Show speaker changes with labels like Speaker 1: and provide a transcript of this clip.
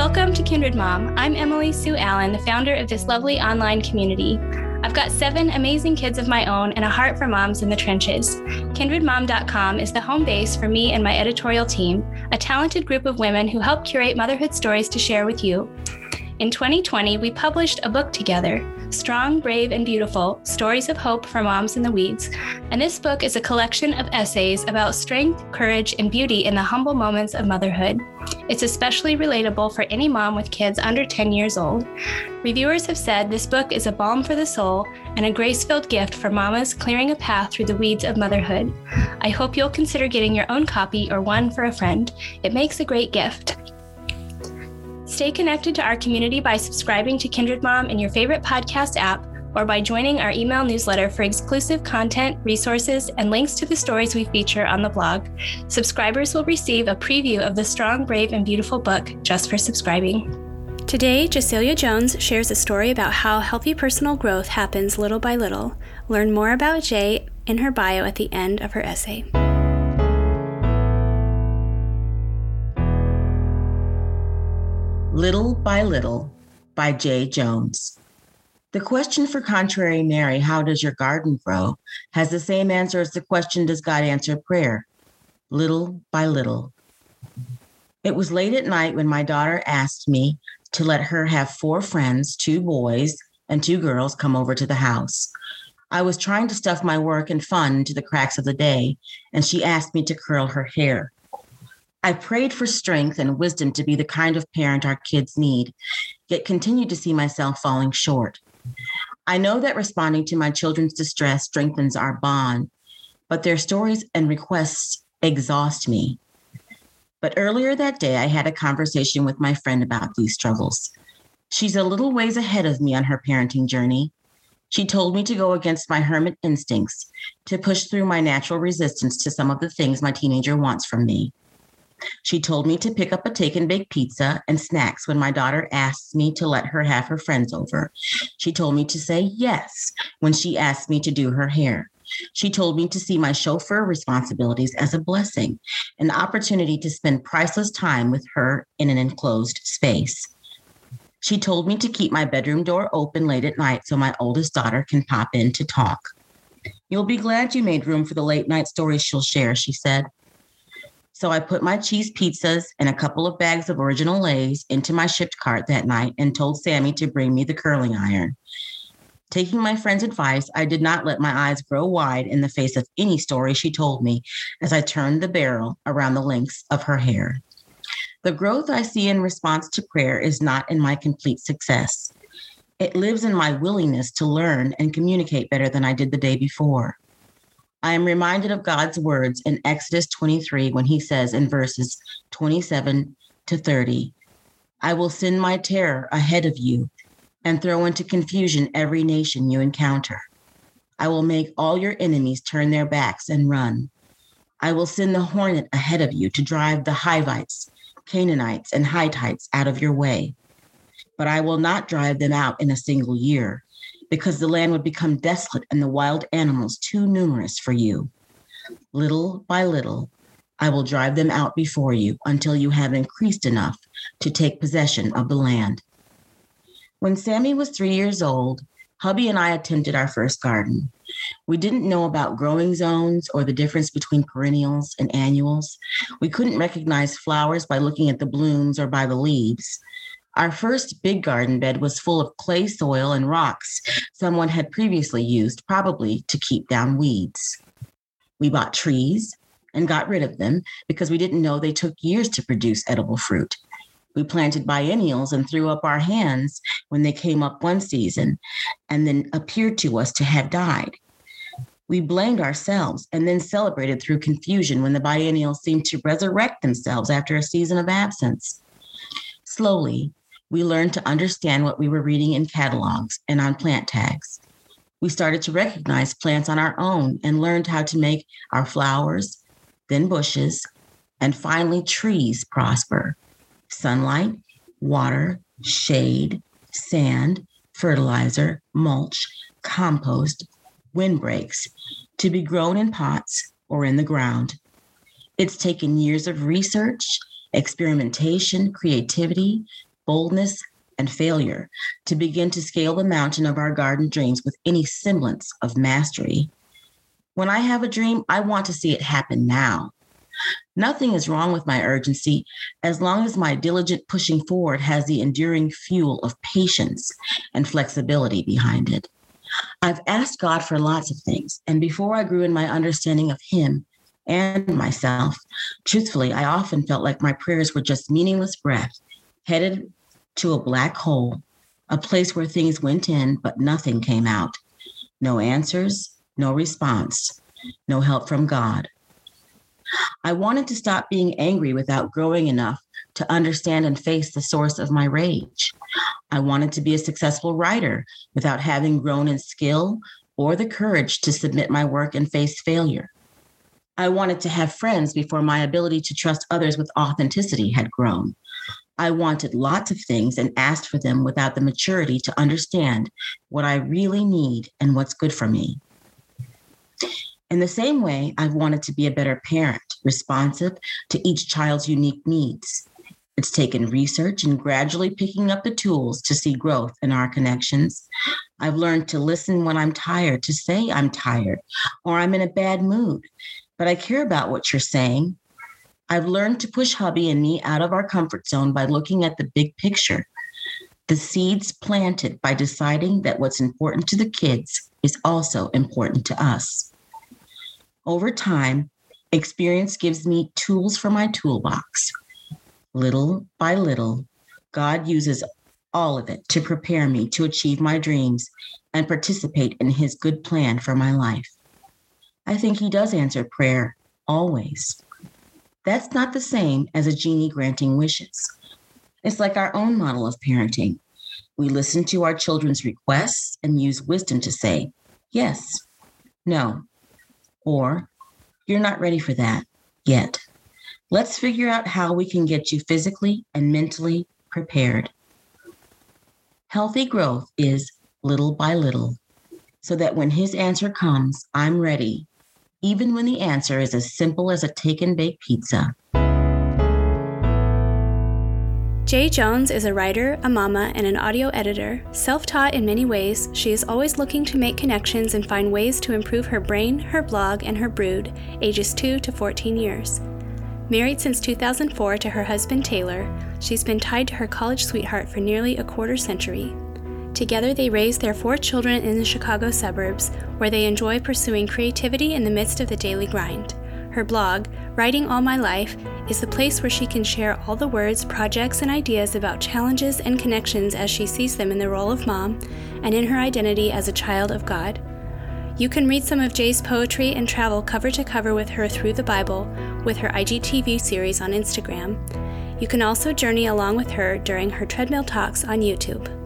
Speaker 1: Welcome to Kindred Mom. I'm Emily Sue Allen, the founder of this lovely online community. I've got seven amazing kids of my own and a heart for moms in the trenches. KindredMom.com is the home base for me and my editorial team, a talented group of women who help curate motherhood stories to share with you. In 2020, we published a book together Strong, Brave, and Beautiful Stories of Hope for Moms in the Weeds. And this book is a collection of essays about strength, courage, and beauty in the humble moments of motherhood. It's especially relatable for any mom with kids under 10 years old. Reviewers have said this book is a balm for the soul and a grace filled gift for mamas clearing a path through the weeds of motherhood. I hope you'll consider getting your own copy or one for a friend. It makes a great gift. Stay connected to our community by subscribing to Kindred Mom in your favorite podcast app or by joining our email newsletter for exclusive content, resources, and links to the stories we feature on the blog. Subscribers will receive a preview of the strong, brave, and beautiful book just for subscribing. Today, Jacelya Jones shares a story about how healthy personal growth happens little by little. Learn more about Jay in her bio at the end of her essay.
Speaker 2: Little by Little by Jay Jones. The question for Contrary Mary, how does your garden grow, has the same answer as the question, does God answer prayer? Little by little. It was late at night when my daughter asked me to let her have four friends, two boys and two girls, come over to the house. I was trying to stuff my work and fun into the cracks of the day, and she asked me to curl her hair. I prayed for strength and wisdom to be the kind of parent our kids need, yet continued to see myself falling short. I know that responding to my children's distress strengthens our bond, but their stories and requests exhaust me. But earlier that day, I had a conversation with my friend about these struggles. She's a little ways ahead of me on her parenting journey. She told me to go against my hermit instincts, to push through my natural resistance to some of the things my teenager wants from me. She told me to pick up a take and bake pizza and snacks when my daughter asks me to let her have her friends over. She told me to say yes when she asked me to do her hair. She told me to see my chauffeur responsibilities as a blessing, an opportunity to spend priceless time with her in an enclosed space. She told me to keep my bedroom door open late at night so my oldest daughter can pop in to talk. You'll be glad you made room for the late night stories she'll share, she said. So I put my cheese pizzas and a couple of bags of original Lay's into my Shipt cart that night and told Sammy to bring me the curling iron. Taking my friend's advice, I did not let my eyes grow wide in the face of any story she told me as I turned the barrel around the lengths of her hair. The growth I see in response to prayer is not in my complete success. It lives in my willingness to learn and communicate better than I did the day before. I am reminded of God's words in Exodus 23 when he says in verses 27 to 30, I will send my terror ahead of you and throw into confusion every nation you encounter. I will make all your enemies turn their backs and run. I will send the hornet ahead of you to drive the Hivites, Canaanites, and Hittites out of your way. But I will not drive them out in a single year because the land would become desolate and the wild animals too numerous for you. Little by little, I will drive them out before you until you have increased enough to take possession of the land. When Sammy was three years old, hubby and I attempted our first garden. We didn't know about growing zones or the difference between perennials and annuals. We couldn't recognize flowers by looking at the blooms or by the leaves. Our first big garden bed was full of clay soil and rocks someone had previously used, probably to keep down weeds. We bought trees and got rid of them because we didn't know they took years to produce edible fruit. We planted biennials and threw up our hands when they came up one season and then appeared to us to have died. We blamed ourselves and then celebrated through confusion when the biennials seemed to resurrect themselves after a season of absence. Slowly, we learned to understand what we were reading in catalogs and on plant tags. We started to recognize plants on our own and learned how to make our flowers, then bushes, and finally trees prosper. Sunlight, water, shade, sand, fertilizer, mulch, compost, windbreaks to be grown in pots or in the ground. It's taken years of research, experimentation, creativity, boldness and failure to begin to scale the mountain of our garden dreams with any semblance of mastery. When I have a dream, I want to see it happen now. Nothing is wrong with my urgency as long as my diligent pushing forward has the enduring fuel of patience and flexibility behind it. I've asked God for lots of things, and before I grew in my understanding of Him and myself, truthfully, I often felt like my prayers were just meaningless breath headed to a black hole, a place where things went in, but nothing came out. No answers, no response, no help from God. I wanted to stop being angry without growing enough to understand and face the source of my rage. I wanted to be a successful writer without having grown in skill or the courage to submit my work and face failure. I wanted to have friends before my ability to trust others with authenticity had grown. I wanted lots of things and asked for them without the maturity to understand what I really need and what's good for me. In the same way, I've wanted to be a better parent, responsive to each child's unique needs. It's taken research and gradually picking up the tools to see growth in our connections. I've learned to listen when I'm tired, to say I'm tired or I'm in a bad mood, but I care about what you're saying. I've learned to push hubby and me out of our comfort zone by looking at the big picture. The seeds planted by deciding that what's important to the kids is also important to us. Over time, experience gives me tools for my toolbox. Little by little, God uses all of it to prepare me to achieve my dreams and participate in his good plan for my life. I think he does answer prayer always. That's not the same as a genie granting wishes. It's like our own model of parenting. We listen to our children's requests and use wisdom to say, yes, no, or you're not ready for that yet. Let's figure out how we can get you physically and mentally prepared. Healthy growth is little by little, so that when his answer comes, I'm ready, even when the answer is as simple as a take and bake pizza.
Speaker 1: Jay Jones is a writer, a mama, and an audio editor. Self taught in many ways, she is always looking to make connections and find ways to improve her brain, her blog, and her brood, ages 2 to 14 years. Married since 2004 to her husband Taylor, she's been tied to her college sweetheart for nearly a quarter century. Together, they raise their four children in the Chicago suburbs, where they enjoy pursuing creativity in the midst of the daily grind. Her blog, Writing All My Life, is the place where she can share all the words, projects, and ideas about challenges and connections as she sees them in the role of mom and in her identity as a child of God. You can read some of Jay's poetry and travel cover to cover with her through the Bible with her IGTV series on Instagram. You can also journey along with her during her treadmill talks on YouTube.